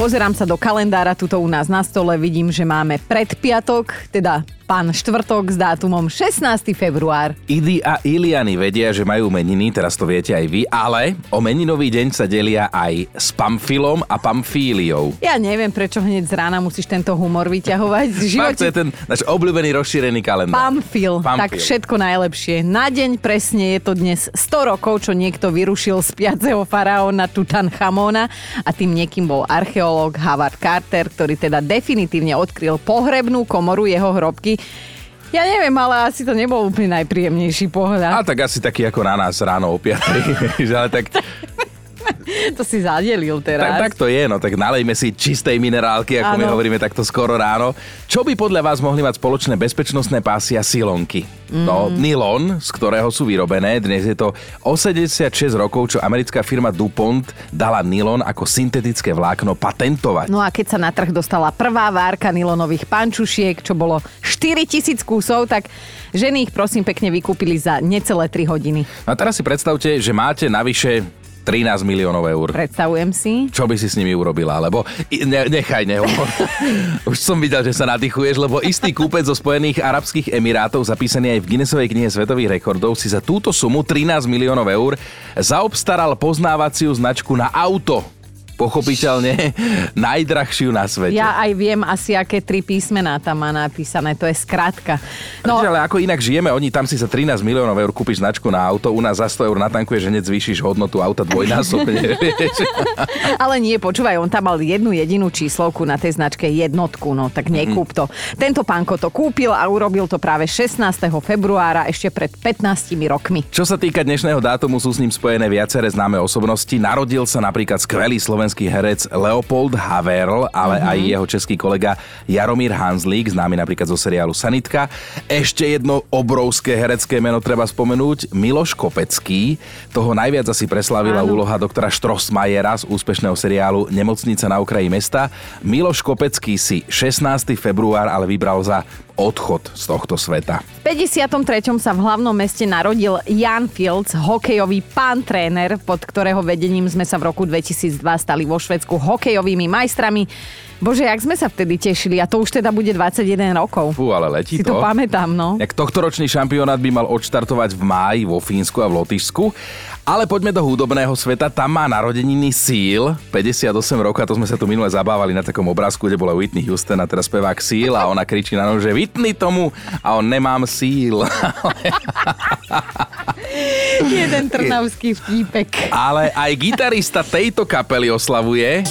Pozerám sa do kalendára, tuto u nás na stole vidím, že máme predpiatok, teda pán štvrtok s dátumom 16. február. Idy a Iliany vedia, že majú meniny, teraz to viete aj vy, ale o meninový deň sa delia aj s Pamfilom a Pamfíliou. Ja neviem, prečo hneď z rána musíš tento humor vyťahovať. Fakt, živote to je ten náš obľúbený rozšírený kalendár. Pamfil, Pamfil. tak všetko najlepšie. Na deň presne je to dnes 100 rokov, čo niekto vyrušil spiaceho faraóna Tutanchamona a tým niekým bol archeológ Howard Carter, ktorý teda definitívne odkryl pohrebnú komoru jeho hrobky. Ja neviem, ale asi to nebol úplne najpríjemnejší A pohľad. tak asi taký ako na nás ráno o 5. vieš, ale tak, To si zadelil teraz. tak, tak to je, no tak nalejme si čistej minerálky, ako my Áno. hovoríme takto skoro ráno. Čo by podľa vás mohli mať spoločné bezpečnostné pásy a silonky? No, Mm. nylon, z ktorého sú vyrobené, dnes je to 86 rokov, čo americká firma DuPont dala nylon ako syntetické vlákno patentovať. No a keď sa na trh dostala prvá várka nylonových pančušiek, čo bolo 4000 kusov, tak ženy ich prosím pekne vykúpili za necelé 3 hodiny. No a teraz si predstavte, že máte navyše 13 miliónov eur. Predstavujem si. Čo by si s nimi urobila? Lebo ne, nechaj, nehovor. Už som videl, že sa nadýchuješ, lebo istý kúpec zo Spojených Arabských Emirátov, zapísaný aj v Guinnessovej knihe svetových rekordov, si za túto sumu 13 miliónov eur zaobstaral poznávaciu značku na auto. Pochopiteľne najdrahšiu na svete. Ja aj viem asi, aké tri písmená tam má napísané. To je skratka. No. Ale ako inak žijeme, oni tam si za 13 miliónov eur kúpiš značku na auto, u nás za 100 eur natankuješ, hneď zvýšiš hodnotu auta dvojnásobne. ale nie, počúvaj, on tam mal jednu jedinú číslovku na tej značke jednotku, no tak nekúp to. Tento pánko to kúpil a urobil to práve 16. februára ešte pred 15 rokmi. Čo sa týka dnešného dátumu, sú s ním spojené viaceré známe osobnosti. Narodil sa napríklad skvelý slovenský herec Leopold Haverl, ale aj jeho český kolega Jaromír Hanzlík, známy napríklad zo seriálu Sanitka. Ešte jedno obrovské herecké meno treba spomenúť, Miloš Kopecký. Toho najviac asi preslavila Áno. úloha doktora Štrosmajera z úspešného seriálu Nemocnica na okraji mesta. Miloš Kopecký si 16. február ale vybral za odchod z tohto sveta. V 53. sa v hlavnom meste narodil Jan Fields, hokejový pán tréner, pod ktorého vedením sme sa v roku 2002 stali vo Švedsku hokejovými majstrami. Bože, jak sme sa vtedy tešili a to už teda bude 21 rokov. Fú, ale letí Si to pamätám, no. Jak tohtoročný šampionát by mal odštartovať v máji vo Fínsku a v Lotyšsku. Ale poďme do hudobného sveta. Tam má narodeniny Seal, 58 rokov, a to sme sa tu minule zabávali na takom obrázku, kde bola Whitney Houston a teraz spevák Seal a ona kričí na nož, že Whitney tomu a on nemám Seal. Jeden trnavský vtípek. Ale aj gitarista tejto kapely oslavuje.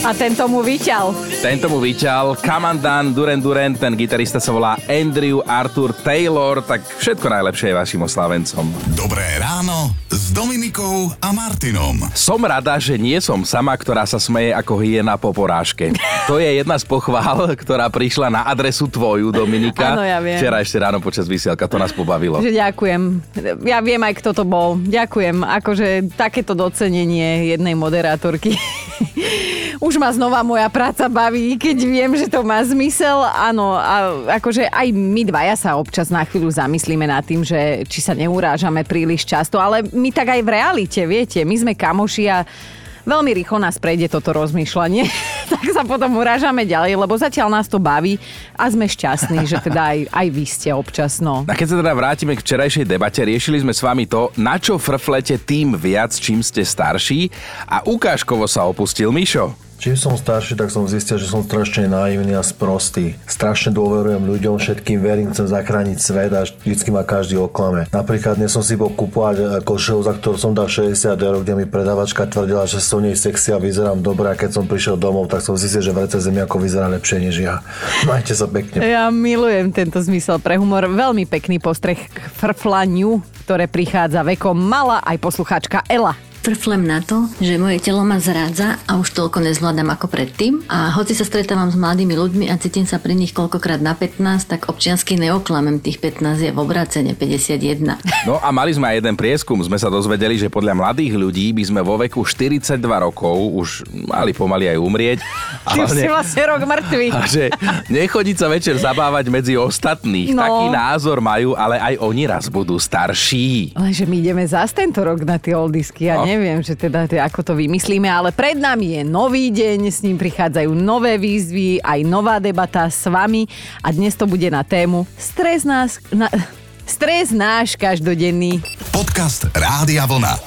A ten tomu vyťal. Tento mu vyťal Kamandan Duran Duran, ten gitarista sa volá Andrew Arthur Taylor, tak všetko najlepšie je vašim oslávencom. Dobré ráno s Dominikou a Martinom. Som rada, že nie som sama, ktorá sa smeje ako hyena po porážke. To je jedna z pochvál, ktorá prišla na adresu tvoju, Dominika. Áno, ja viem. Včera ešte ráno počas vysielka, to nás pobavilo. Že ďakujem. Ja viem aj, kto to bol. Ďakujem. Akože takéto docenenie jednej moderátorky. Už ma znova moja práca baví, keď viem, že to má zmysel. Áno, a akože aj my dvaja sa občas na chvíľu zamyslíme nad tým, že či sa neurážame príliš často, ale my tak aj v realite, viete, my sme kamoši a veľmi rýchlo nás prejde toto rozmýšľanie. tak sa potom urážame ďalej, lebo zatiaľ nás to baví a sme šťastní, že teda aj, aj vy ste občas, no. A keď sa teda vrátime k včerajšej debate, riešili sme s vami to, na čo frflete tým viac, čím ste starší a ukážkovo sa opustil Mišo. Čím som starší, tak som zistil, že som strašne naivný a sprostý. Strašne dôverujem ľuďom, všetkým verím, chcem zachrániť svet a vždycky ma každý oklame. Napríklad dnes som si bol kúpovať košelu, za ktorú som dal 60 eur, kde mi predavačka tvrdila, že som nej sexy a vyzerám dobre a keď som prišiel domov, tak som zistil, že v rece zemi ako vyzerá lepšie než ja. Majte sa pekne. Ja milujem tento zmysel pre humor. Veľmi pekný postreh k frflaniu, ktoré prichádza vekom. Mala aj poslucháčka Ela. Trflem na to, že moje telo ma zrádza a už toľko nezvládam ako predtým. A hoci sa stretávam s mladými ľuďmi a cítim sa pri nich koľkokrát na 15, tak občiansky neoklamem tých 15 je v obracene 51. No a mali sme aj jeden prieskum, sme sa dozvedeli, že podľa mladých ľudí by sme vo veku 42 rokov už mali pomaly aj umrieť. Ty už si vlastne rok mŕtvy. A že nechodiť sa večer zabávať medzi ostatných. No. Taký názor majú, ale aj oni raz budú starší. Lenže my ideme zás tento rok na tie oldisky. Ja No. Neviem, že teda, ako to vymyslíme, ale pred nami je nový deň, s ním prichádzajú nové výzvy, aj nová debata s vami a dnes to bude na tému stres nás... Na, stres náš každodenný. Podcast Rádia Vlna.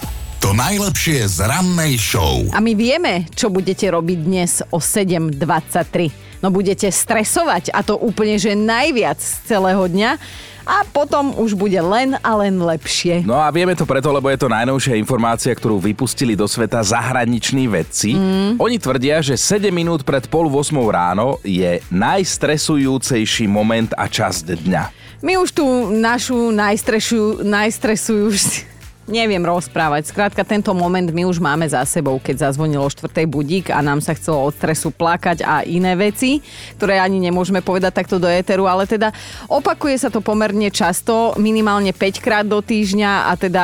To najlepšie z rannej show. A my vieme, čo budete robiť dnes o 7.23. No budete stresovať a to úplne, že najviac z celého dňa a potom už bude len a len lepšie. No a vieme to preto, lebo je to najnovšia informácia, ktorú vypustili do sveta zahraniční vedci. Mm. Oni tvrdia, že 7 minút pred pol 8 ráno je najstresujúcejší moment a časť dňa. My už tú našu najstresujú, najstresujúci neviem rozprávať. Skrátka, tento moment my už máme za sebou, keď zazvonilo štvrtej budík a nám sa chcelo od stresu plakať a iné veci, ktoré ani nemôžeme povedať takto do éteru, ale teda opakuje sa to pomerne často, minimálne 5 krát do týždňa a teda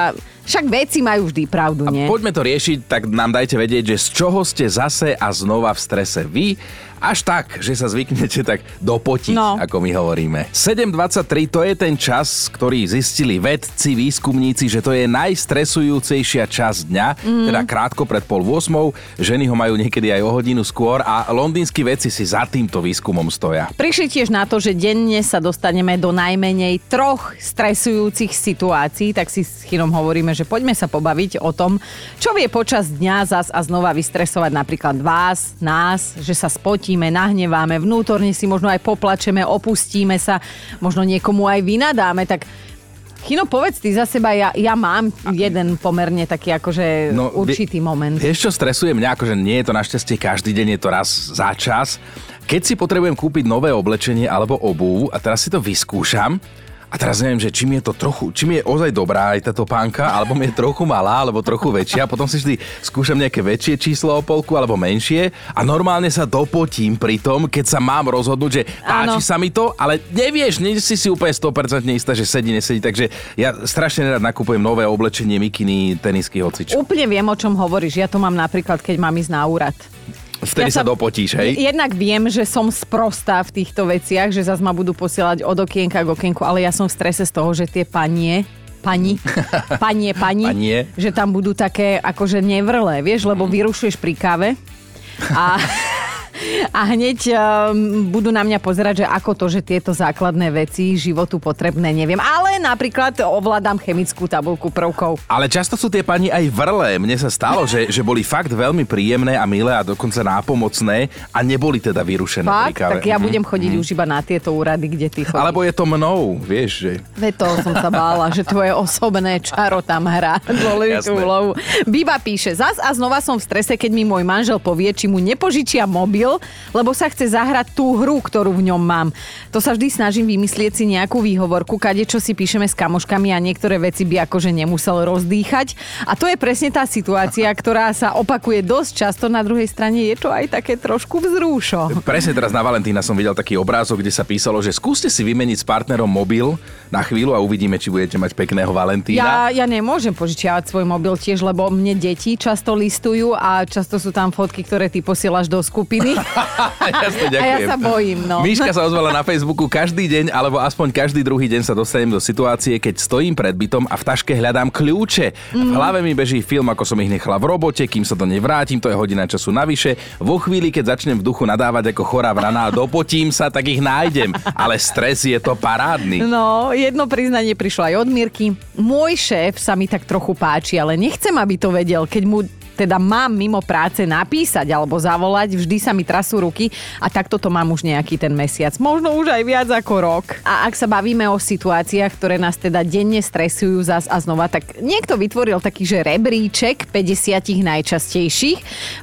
však veci majú vždy pravdu, A nie? poďme to riešiť, tak nám dajte vedieť, že z čoho ste zase a znova v strese vy, až tak, že sa zvyknete tak dopotiť, No. ako my hovoríme. 7.23 to je ten čas, ktorý zistili vedci, výskumníci, že to je najstresujúcejšia časť dňa, mm. teda krátko pred pol 8. Ženy ho majú niekedy aj o hodinu skôr a londýnsky vedci si za týmto výskumom stoja. Prišli tiež na to, že denne sa dostaneme do najmenej troch stresujúcich situácií, tak si s Chinom hovoríme, že poďme sa pobaviť o tom, čo vie počas dňa zas a znova vystresovať napríklad vás, nás, že sa spotíme, nahneváme, vnútorne si možno aj poplačeme, opustíme sa, možno niekomu aj vynadáme, tak Chino, povedz ty za seba, ja, ja mám jeden pomerne taký akože no, určitý vie- moment. Vieš, čo stresuje mňa? Akože nie je to našťastie každý deň, je to raz za čas. Keď si potrebujem kúpiť nové oblečenie alebo obuv a teraz si to vyskúšam, a teraz neviem, že či mi je to trochu, či mi je ozaj dobrá aj tá topánka, alebo je trochu malá, alebo trochu väčšia. Potom si vždy skúšam nejaké väčšie číslo o polku, alebo menšie. A normálne sa dopotím pri tom, keď sa mám rozhodnúť, že páči Áno. sa mi to, ale nevieš, nie si si úplne 100% istá, že sedí, nesedí. Takže ja strašne rád nakupujem nové oblečenie, mikiny, tenisky, hocičo. Úplne viem, o čom hovoríš. Ja to mám napríklad, keď mám ísť na úrad. Vtedy Ja sa sa- dopotíš, hej? Jednak viem, že som sprostá v týchto veciach, že zase ma budú posielať od okienka k okienku, ale ja som v strese z toho, že tie panie, pani, panie, pani, Panie. že tam budú také akože nevrlé, vieš, lebo vyrušuješ pri káve a, a hneď um, budú na mňa pozerať, že ako to, že tieto základné veci životu potrebné, neviem. Ale napríklad ovládam chemickú tabulku prvkov. Ale často sú tie pani aj vrlé. Mne sa stalo, že, že boli fakt veľmi príjemné a milé a dokonca nápomocné a neboli teda vyrušené Fakt? Tak ja Mhm. budem chodiť už iba na tieto úrady, kde ty chodíš. Alebo je to mnou, vieš, že... Veď to som sa bála, že tvoje osobné čaro tam hrá dôležitú úlohu. Biba píše, zas a znova som v strese, keď mi môj manžel povie, či mu nepožičia mobil, lebo sa chce zahrať tú hru, ktorú v ňom mám. To sa vždy snažím vymyslieť si nejakú výhovorku, kade čo si píšeme s kamoškami a niektoré veci by akože nemusel rozdýchať. A to je presne tá situácia, ktorá sa opakuje dosť často. Na druhej strane je to aj také trošku vzrúšo. Presne teraz na Valentína som videl taký obrázok, kde sa písalo, že skúste si vymeniť s partnerom mobil na chvíľu a uvidíme, či budete mať pekného Valentína. Ja, ja nemôžem požičiavať svoj mobil tiež, lebo mne deti často listujú a často sú tam fotky, ktoré ty posielaš do skupiny. Jasne, A ja ďakujem. sa bojím, no. Míška sa ozvala na Facebooku každý deň, alebo aspoň každý druhý deň sa dostanem do situácie, keď stojím pred bytom a v taške hľadám kľúče. Mhm. V hlave mi beží film, ako som ich nechala v robote, kým sa do nej vrátim, to je hodina času navyše. Vo chvíli, keď začnem v duchu nadávať ako chorá vrana a dopotím sa, tak ich nájdem. Ale stres je to parádny. No, jedno priznanie prišlo aj od Mirky. Môj šéf sa mi tak trochu páči, ale nechcem, aby to vedel, keď mu teda mám mimo práce napísať alebo zavolať, vždy sa mi trasú ruky a takto to mám už nejaký ten mesiac. Možno už aj viac ako rok. A ak sa bavíme o situáciách, ktoré nás teda denne stresujú zas a znova, tak niekto vytvoril taký, že rebríček 50 najčastejších.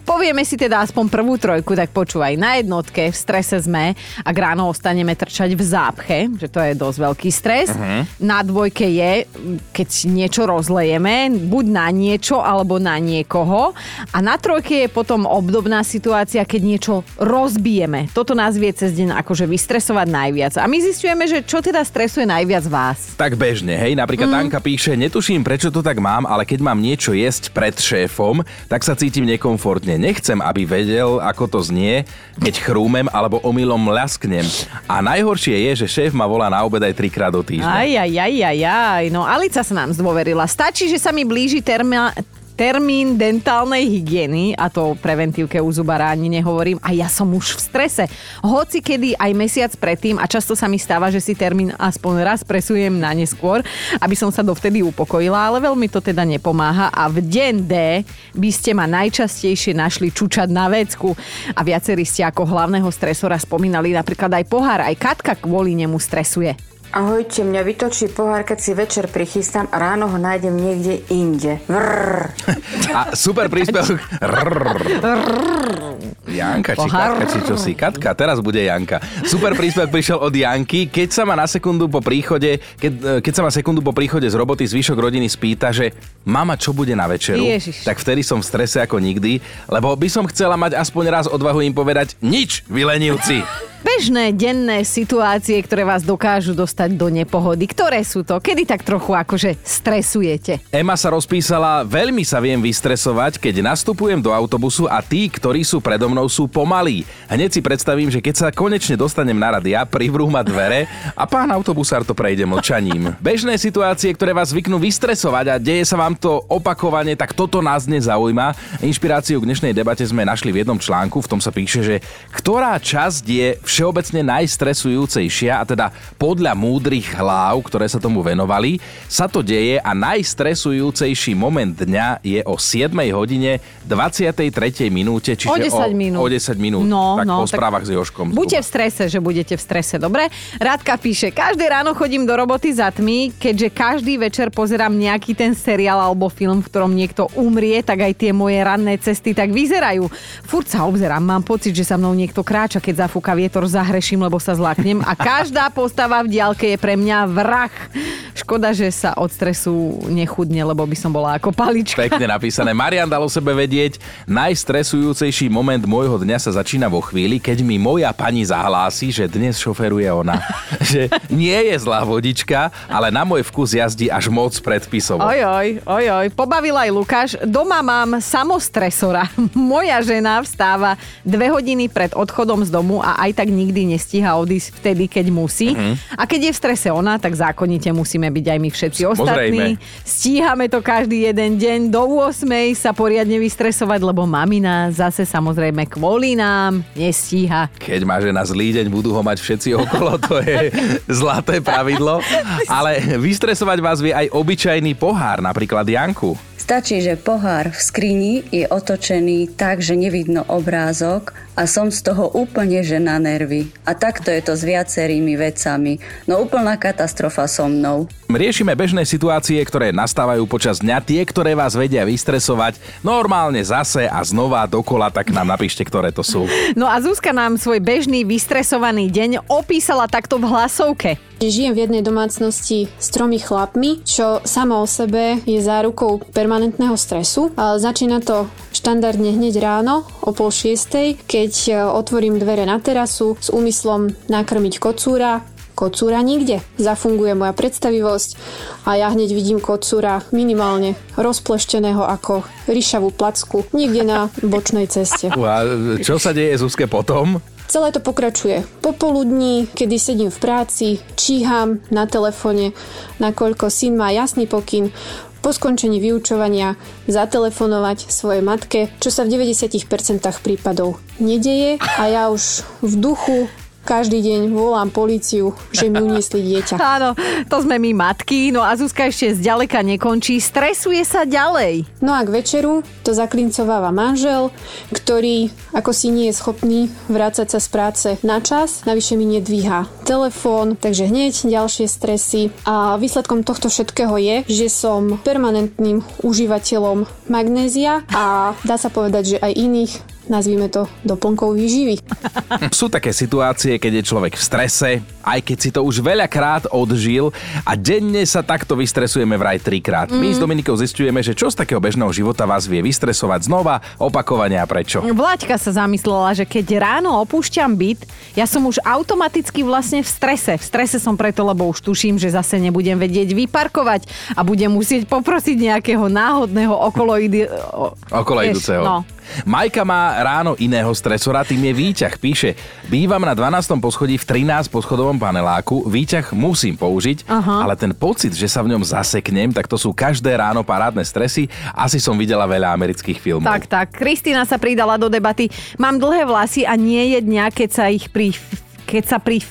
Povieme si teda aspoň prvú trojku, tak počúvaj, na jednotke v strese sme, ak ráno ostaneme trčať v zápche, že to je dosť veľký stres. Uh-huh. Na dvojke je, keď niečo rozlejeme, buď na niečo alebo na niekoho. A na trojke je potom obdobná situácia, keď niečo rozbijeme. Toto nás vie cez deň akože vystresovať najviac. A my zistujeme, že čo teda stresuje najviac vás. Tak bežne, hej, napríklad mm. Anka píše, netuším prečo to tak mám, ale keď mám niečo jesť pred šéfom, tak sa cítim nekomfortne. Nechcem, aby vedel, ako to znie, keď chrúmem alebo omylom lasknem. A najhoršie je, že šéf ma volá na obed aj trikrát do týždňa. Aj, aj, aj, aj, aj. No Alica sa nám zdôverila. Stačí, že sa mi blíži terma, termín dentálnej hygieny, a to preventívke u zubára ani nehovorím, a ja som už v strese. Hoci kedy aj mesiac predtým, a často sa mi stáva, že si termín aspoň raz presujem na neskôr, aby som sa dovtedy upokojila, ale veľmi to teda nepomáha. A v deň D by ste ma najčastejšie našli čučať na vecku a viacerí ste ako hlavného stresora spomínali napríklad aj pohár, aj Katka kvôli nemu stresuje. Ahojte, mňa vytočí pohár, keď si večer prichystám a ráno ho nájdem niekde inde. Vrrr. A super príspevok. Janka, či Katka, či čo si? Katka, teraz bude Janka. Super príspevok prišiel od Janky. Keď sa ma na sekundu po príchode, keď, keď sa ma sekundu po príchode z roboty zvyšok rodiny spýta, že mama, čo bude na večeru, Ježiš. tak vtedy som v strese ako nikdy, lebo by som chcela mať aspoň raz odvahu im povedať nič, vylenivci. Bežné denné situácie, ktoré vás dokážu dostať do nepohody. Ktoré sú to? Kedy tak trochu akože stresujete? Ema sa rozpísala, veľmi sa viem vystresovať, keď nastupujem do autobusu a tí, ktorí sú predo mnou, sú pomalí. Hneď si predstavím, že keď sa konečne dostanem na radia, privrú ma dvere a pán autobusár to prejde mlčaním. Bežné situácie, ktoré vás zvyknú vystresovať a deje sa vám to opakovane, tak toto nás nezaujíma. Inšpiráciu k dnešnej debate sme našli v jednom článku, v tom sa píše, že ktorá časť je všeobecne najstresujúcejšia, a teda podľa múdrych hlav, ktoré sa tomu venovali, sa to deje a najstresujúcejší moment dňa je o 7 hodine 23. minúte, čiže O 10 minút. O 10 minút. No, tak no, po tak správach s Joškom. Buďte v strese, že budete v strese, dobre? Rádka píše, každé ráno chodím do roboty za tmy, keďže každý večer pozerám nejaký ten seriál alebo film, v ktorom niekto umrie, tak aj tie moje ranné cesty tak vyzerajú. Furt sa obzerám, mám pocit, že sa mnou niekto kráča, keď zafúka vietor, zahreším, lebo sa zlaknem a každá postava v diálke je pre mňa vrah. Škoda, že sa od stresu nechudne, lebo by som bola ako palička. Pekne napísané. Marian dal o sebe vedieť, najstresujúcejší moment môjho dňa sa začína vo chvíli, keď mi moja pani zahlási, že dnes šoferuje ona. že nie je zlá vodička, ale na môj vkus jazdí až moc predpisovo. Ojoj, ojoj, pobavil aj Lukáš. Doma mám samostresora. Moja žena vstáva dve hodiny pred odchodom z domu a aj tak nikdy nestíha odísť vtedy, keď musí. Uh-huh. A keď je v strese ona, tak zákonite musíme byť aj my všetci ostatní. Stíhame to každý jeden deň. Do 8 sa poriadne vystresovať, lebo mamina zase samozrejme kvôli nám nestíha. Keď má žena zlý deň, budú ho mať všetci okolo, to je zlaté pravidlo. Ale vystresovať vás vie aj obyčajný pohár, napríklad Janku. Stačí, že pohár v skrini je otočený tak, že nevidno obrázok a som z toho úplne že na nervy. A takto je to s viacerými vecami. No úplná katastrofa so mnou. Riešime bežné situácie, ktoré nastávajú počas dňa, tie, ktoré vás vedia vystresovať. Normálne zase a znova dokola, tak nám napíšte, ktoré to sú. No a Zuzka nám svoj bežný vystresovaný deň opísala takto v hlasovke. Žijem v jednej domácnosti s tromi chlapmi, čo samo o sebe je zárukou permanentného stresu. Začína to štandardne hneď ráno o pol šiestej, keď e, otvorím dvere na terasu s úmyslom nakrmiť kocúra, kocúra nikde. Zafunguje moja predstavivosť a ja hneď vidím kocúra minimálne rozplešteného ako ryšavú placku niekde na bočnej ceste. A čo sa deje Zuzke potom? Celé to pokračuje popoludní, kedy sedím v práci, číham na telefone, nakoľko syn má jasný pokyn, po skončení vyučovania zatelefonovať svojej matke, čo sa v 90% prípadov nedeje a ja už v duchu každý deň volám policiu, že mi uniesli dieťa. Áno, to sme my matky. No a Zuzka ešte zďaleka nekončí. Stresuje sa ďalej. No a k večeru to zaklincováva manžel, ktorý ako si nie je schopný vrácať sa z práce na čas, navyše mi nedvíha telefón, takže hneď ďalšie stresy. A výsledkom tohto všetkého je, že som permanentným užívateľom magnézia a dá sa povedať, že aj iných nazvime to doplnkov výživy. Sú také situácie, keď je človek v strese, aj keď si to už veľakrát odžil a denne sa takto vystresujeme vraj trikrát. Mm. My s Dominikou zistujeme, že čo z takého bežného života vás vie vystresovať znova, opakovania a prečo. Vláďka sa zamyslela, že keď ráno opúšťam byt, ja som už automaticky vlastne v strese. V strese som preto, lebo už tuším, že zase nebudem vedieť vyparkovať a budem musieť poprosiť nejakého náhodného. Okolo idúceho. No. Majka má ráno iného stresora, tým je výťah. Píše, bývam na 12. poschodí v 13 poschodovom paneláku, výťah musím použiť, Aha. ale ten pocit, že sa v ňom zaseknem, tak to sú každé ráno parádne stresy. Asi som videla veľa amerických filmov. Tak, tak. Kristýna sa pridala do debaty. Mám dlhé vlasy a nie je dňa, keď sa ich pri... keď sa pri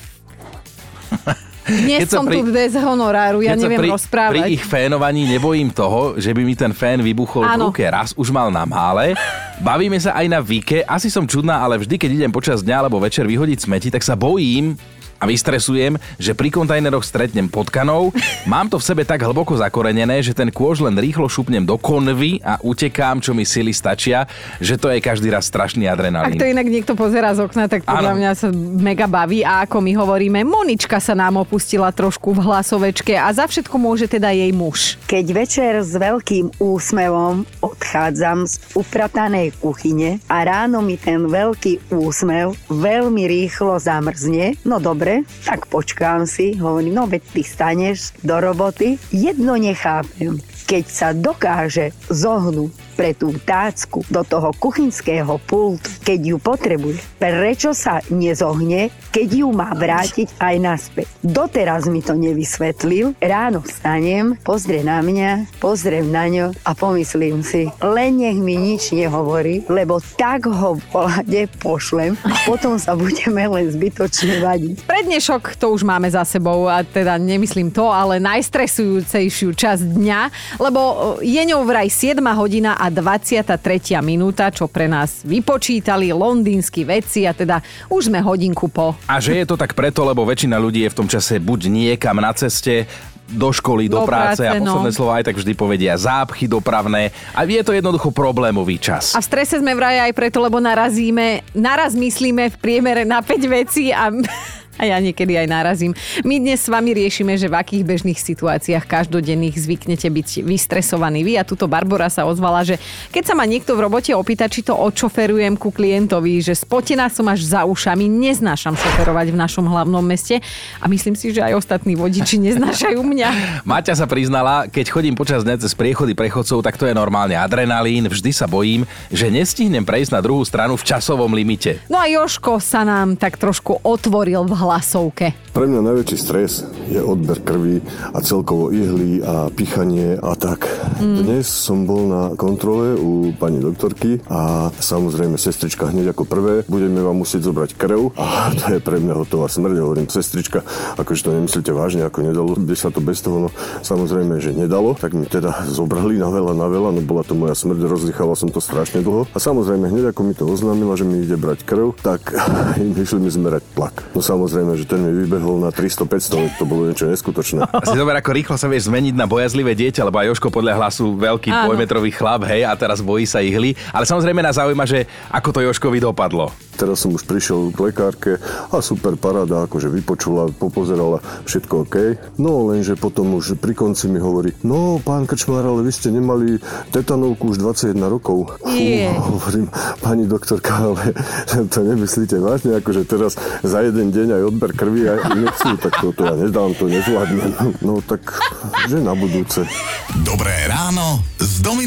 dnes som pri, tu bez honoráru, ja neviem pri, rozprávať. Pri ich fénovaní nebojím toho, že by mi ten fén vybuchol ano. v ruke. Raz už mal na mále. Bavíme sa aj na Vike. Asi som čudná, ale vždy, keď idem počas dňa alebo večer vyhodiť smeti, tak sa bojím, a vystresujem, že pri kontajneroch stretnem potkanov. Mám to v sebe tak hlboko zakorenené, že ten kôž len rýchlo šupnem do konvy a utekám, čo mi sily stačia, že to je každý raz strašný adrenalín. Ak to inak niekto pozera z okna, tak podľa ano. mňa sa mega baví a ako my hovoríme, Monička sa nám opustila trošku v hlasovečke a za všetko môže teda jej muž. Keď večer s veľkým úsmevom odchádzam z upratanej kuchyne a ráno mi ten veľký úsmev veľmi rýchlo zamrzne, no dobre, dobre, tak počkám si, hovorím, no veď ty staneš do roboty. Jedno nechápem, keď sa dokáže zohnúť pre tú tácku do toho kuchynského pultu, keď ju potrebuje, prečo sa nezohne, keď ju má vrátiť aj naspäť. Doteraz mi to nevysvetlil. Ráno vstanem, pozrie na mňa, pozriem na ňo a pomyslím si, len nech mi nič nehovorí, lebo tak ho v pohľade pošlem a potom sa budeme len zbytočne vadiť. Prednešok to už máme za sebou a teda nemyslím to, ale najstresujúcejšiu časť dňa, lebo je ňou vraj 7 hodina a a 23. minúta, čo pre nás vypočítali londýnsky vedci a teda už sme hodinku po. A že je to tak preto, lebo väčšina ľudí je v tom čase buď niekam na ceste, do školy, do, do práce, práce a posledné no. slovo aj tak vždy povedia zápchy dopravné a je to jednoducho problémový čas. A v strese sme vraj aj preto, lebo narazíme, naraz myslíme v priemere na 5 vecí a a ja niekedy aj narazím. My dnes s vami riešime, že v akých bežných situáciách každodenných zvyknete byť vystresovaní vy. A tuto Barbara sa ozvala, že keď sa ma niekto v robote opýta, či to odšoferujem ku klientovi, že spotená som až za ušami, neznášam šoferovať v našom hlavnom meste a myslím si, že aj ostatní vodiči neznášajú mňa. Maťa sa priznala, keď chodím počas dňa cez priechody prechodcov, tak to je normálne adrenalín. Vždy sa bojím, že nestihnem prejsť na druhú stranu v časovom limite. No a Joško sa nám tak trošku otvoril v hlasovke. Pre mňa najväčší stres je odber krvi a celkovo ihly a pichanie a tak. Mm. Dnes som bol na kontrole u pani doktorky a samozrejme sestrička hneď ako prvé, budeme vám musieť zobrať krv a to je pre mňa hotová smrť. Hovorím, sestrička, akože to nemyslíte vážne, ako nedalo by sa to bez toho, no samozrejme, že nedalo, tak mi teda zobrali na veľa, na veľa, no bola to moja smrť, rozdychával som to strašne dlho a samozrejme hneď ako mi to oznámila, že mi ide brať krv, tak išli mi zmerať tlak. No samozrejme samozrejme, že ten mi vybehol na 300-500, to bolo niečo neskutočné. Si zober, ako rýchlo sa vieš zmeniť na bojazlivé dieťa, lebo aj Joško podľa hlasu veľký Áno. dvojmetrový chlap, hej, a teraz bojí sa ihly. Ale samozrejme nás zaujíma, že ako to Joškovi dopadlo. Teraz som už prišiel k lekárke a super paráda, akože vypočula, popozerala, všetko OK. No lenže potom už pri konci mi hovorí, no pán Krčmár, ale vy ste nemali tetanovku už 21 rokov. Yeah. hovorím, pani doktorka, ale to nemyslíte vážne, akože teraz za jeden deň aj odber krvi a inekciu, tak to, to ja nedám, to nezvládnem. No tak, že na budúce. Dobré ráno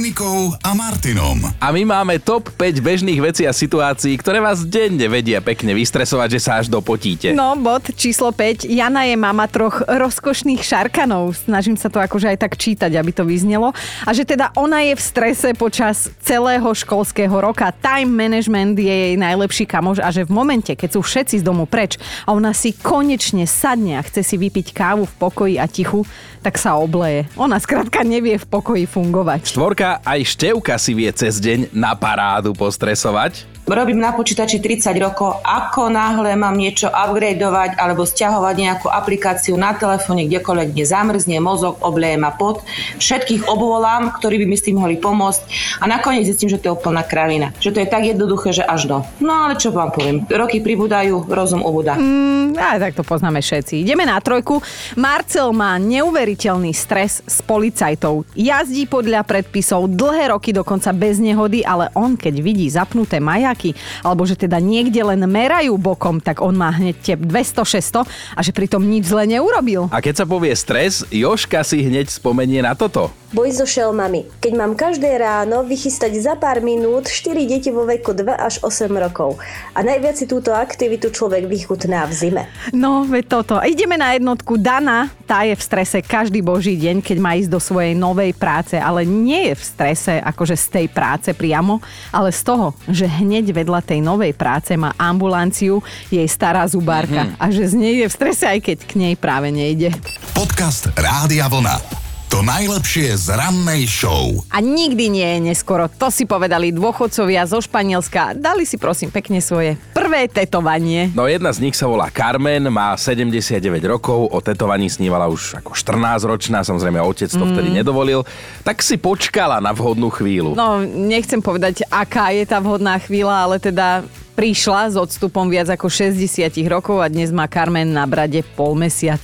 Dominikou a Martinom. A my máme top 5 bežných vecí a situácií, ktoré vás denne vedia pekne vystresovať, že sa až dopotíte. No, bod číslo 5. Jana je mama troch rozkošných šarkanov. Snažím sa to akože aj tak čítať, aby to vyznelo. A že teda ona je v strese počas celého školského roka. Time management je jej najlepší kamoš a že v momente, keď sú všetci z domu preč a ona si konečne sadne a chce si vypiť kávu v pokoji a tichu, tak sa obleje. Ona skrátka nevie v pokoji fungovať. Štvorka, aj števka si vie cez deň na parádu postresovať. Robím na počítači 30 rokov, ako náhle mám niečo upgradeovať alebo stiahovať nejakú aplikáciu na telefóne, kdekoľvek kde zamrzne mozog, obleje ma pot. Všetkých obvolám, ktorí by mi s tým mohli pomôcť a nakoniec zistím, že to je úplná kravina. Že to je tak jednoduché, že až do. No ale čo vám poviem, roky pribúdajú, rozum ubúda. Mm, a tak to poznáme všetci. Ideme na trojku. Marcel má neuveriteľný stres s policajtou. Jazdí podľa predpisov dlhé roky dokonca bez nehody, ale on keď vidí zapnuté majaky, alebo že teda niekde len merajú bokom, tak on má hneď tie 200-600 a že pritom nič zle neurobil. A keď sa povie stres, Joška si hneď spomenie na toto. Boj so šelmami. Keď mám každé ráno vychystať za pár minút 4 deti vo veku 2 až 8 rokov. A najviac si túto aktivitu človek vychutná v zime. No, veď toto. Ideme na jednotku. Dana, tá je v strese každý boží deň, keď má ísť do svojej novej práce, ale nie je v strese akože z tej práce priamo, ale z toho, že hneď vedľa tej novej práce má ambulanciu jej stará zubárka mm-hmm. a že z nej je v strese, aj keď k nej práve nejde. Podcast Rádia Vlna. To najlepšie z rannej show. A nikdy nie je neskoro. To si povedali dôchodcovia zo Španielska. Dali si prosím pekne svoje prvé tetovanie. No jedna z nich sa volá Carmen, má 79 rokov, o tetovaní snívala už ako 14 ročná, samozrejme otec to mm. vtedy nedovolil, tak si počkala na vhodnú chvíľu. No, nechcem povedať, aká je tá vhodná chvíľa, ale teda prišla s odstupom viac ako 60 rokov a dnes má Carmen na brade pol mesiac.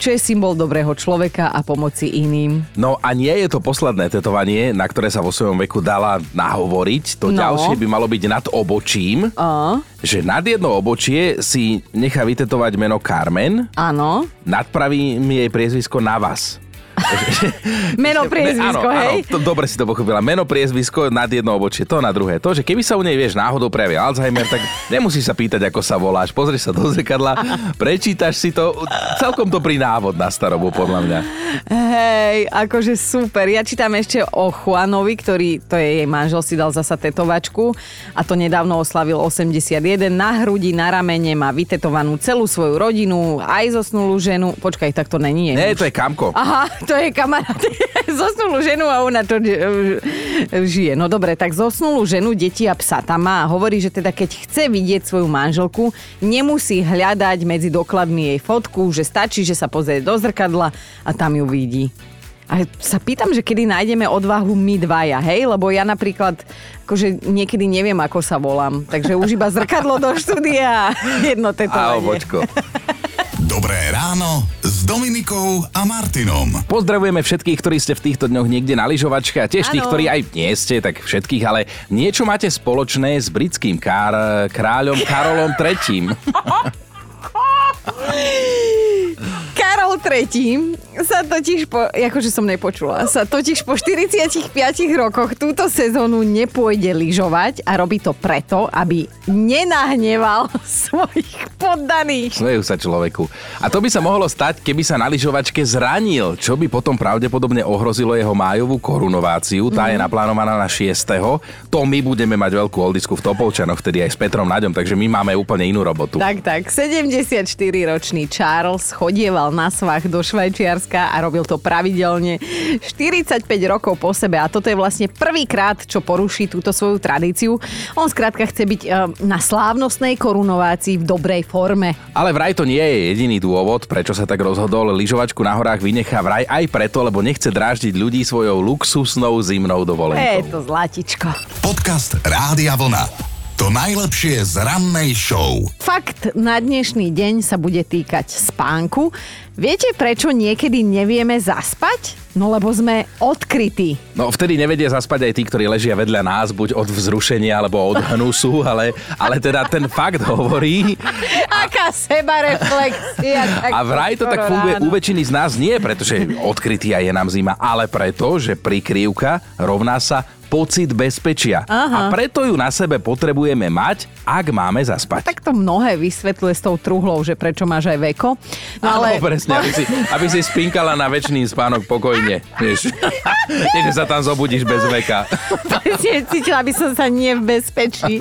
Čo je symbol dobrého človeka a pomoci iným. No a nie je to posledné tetovanie, na ktoré sa vo svojom veku dala nahovoriť. To no. ďalšie by malo byť nad obočím. A? Že nad jedno obočie si nechá vytetovať meno Carmen. Áno. Nad pravým jej priezvisko Navas. Meno, priezvisko, áno, hej? Áno, to, dobre si to pochopila. Meno, priezvisko, nad jedno obočie, to na druhé. To, že keby sa u nej, vieš, náhodou prejavil Alzheimer, tak nemusíš sa pýtať, ako sa voláš. Pozri sa do zrkadla, prečítaš si to. Celkom dobrý návod na starobu, podľa mňa. Hej, akože super. Ja čítam ešte o Juanovi, ktorý, to je jej manžel, si dal zasa tetovačku a to nedávno oslavil 81. Na hrudi, na ramene má vytetovanú celú svoju rodinu, aj zosnulú ženu. Počkaj, tak to není. Nie, to je kamko. Aha, to je kamarát. zosnulú ženu a ona to žije. No dobre, tak zosnulú ženu, deti a psa tam má a hovorí, že teda keď chce vidieť svoju manželku, nemusí hľadať medzi dokladmi jej fotku, že stačí, že sa pozrie do zrkadla a tam ju vidí. A sa pýtam, že kedy nájdeme odvahu my dvaja, hej? Lebo ja napríklad akože niekedy neviem, ako sa volám. Takže už iba zrkadlo do štúdia jedno tetovanie. A obočko. Dobré ráno s Dominikou a Martinom. Pozdravujeme všetkých, ktorí ste v týchto dňoch niekde na lyžovačke a tiež tých, Áno. ktorí aj nie ste, tak všetkých, ale niečo máte spoločné s britským kár, kráľom Karolom III. Karol III sa totiž po, akože som nepočula, sa totiž po 45 rokoch túto sezónu nepôjde lyžovať a robí to preto, aby nenahneval svojich poddaných. Smejú sa človeku. A to by sa mohlo stať, keby sa na lyžovačke zranil, čo by potom pravdepodobne ohrozilo jeho májovú korunováciu. Tá je naplánovaná na 6. To my budeme mať veľkú oldisku v Topolčanoch, vtedy aj s Petrom Naďom, takže my máme úplne inú robotu. Tak, tak. 74-ročný Charles chodieval na svach do Švajčiarska a robil to pravidelne 45 rokov po sebe a toto je vlastne prvýkrát, čo poruší túto svoju tradíciu. On skrátka chce byť eh, na slávnostnej korunovácii v dobrej forme. Ale vraj to nie je jediný dôvod, prečo sa tak rozhodol. Lyžovačku na horách vynechá vraj aj preto, lebo nechce dráždiť ľudí svojou luxusnou zimnou Je dovolenkou. to zlatičko. Podcast Rádia Vlna. To najlepšie z rannej show. Fakt na dnešný deň sa bude týkať spánku. Viete, prečo niekedy nevieme zaspať? No lebo sme odkrytí. No vtedy nevedia zaspať aj tí, ktorí ležia vedľa nás, buď od vzrušenia alebo od hnusu, ale, ale teda ten fakt hovorí. Aká sebareflexia. A vraj to tak funguje ráno. u väčšiny z nás nie, pretože odkrytý a je nám zima, ale preto, že prikrývka rovná sa pocit bezpečia. Aha. A preto ju na sebe potrebujeme mať, ak máme zaspať. Tak to mnohé vysvetľuje s tou truhlou, že prečo máš aj veko. No ale... Áno, presne, aby si, aby si spinkala na väčší spánok pokojne. Vieš. Nie, že sa tam zobudíš bez veka. Presne, cítila by som sa nie v bezpečí.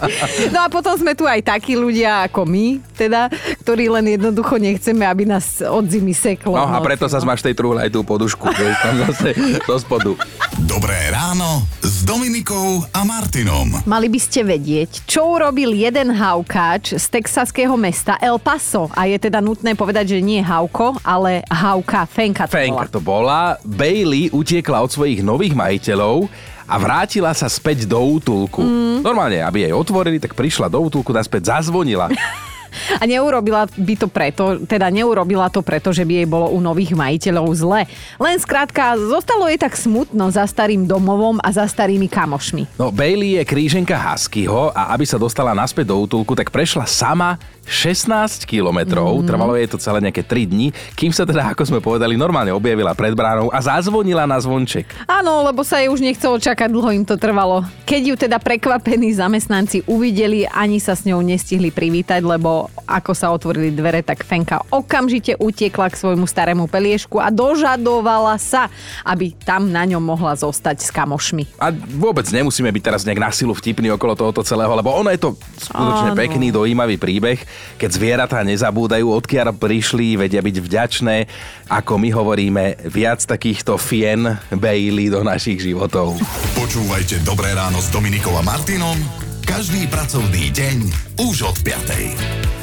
No a potom sme tu aj takí ľudia ako my, teda, ktorí len jednoducho nechceme, aby nás od zimy seklo. No a preto sa máš tej truhle aj tú podušku, vieš, tam zase do spodu. Dobré ráno s Dominikou a Martinom. Mali by ste vedieť, čo urobil jeden haukáč z texaského mesta El Paso. A je teda nutné povedať, že nie hauko, ale hauka, fenka to bola. Fenka to bola. Bailey utiekla od svojich nových majiteľov a vrátila sa späť do útulku. Mm. Normálne, aby jej otvorili, tak prišla do útulku, naspäť zazvonila. A neurobila by to preto, teda neurobila to preto, že by jej bolo u nových majiteľov zle. Len skrátka, zostalo jej tak smutno za starým domovom a za starými kamošmi. No, Bailey je kríženka Huskyho a aby sa dostala naspäť do útulku, tak prešla sama 16 kilometrov, mm. trvalo jej to celé nejaké 3 dní, kým sa teda, ako sme povedali, normálne objavila pred bránou a zazvonila na zvonček. Áno, lebo sa jej už nechcelo čakať, dlho im to trvalo. Keď ju teda prekvapení zamestnanci uvideli, ani sa s ňou nestihli privítať, lebo ako sa otvorili dvere, tak Fenka okamžite utiekla k svojmu starému peliešku a dožadovala sa, aby tam na ňom mohla zostať s kamošmi. A vôbec nemusíme byť teraz nejak na silu vtipný okolo tohoto celého, lebo ono je to skutočne Áno. pekný, dojímavý príbeh, keď zvieratá nezabúdajú, odkiaľ prišli, vedia byť vďačné, ako my hovoríme, viac takýchto fien Bailey do našich životov. Počúvajte Dobré ráno s Dominikou a Martinom každý pracovný deň už od 5.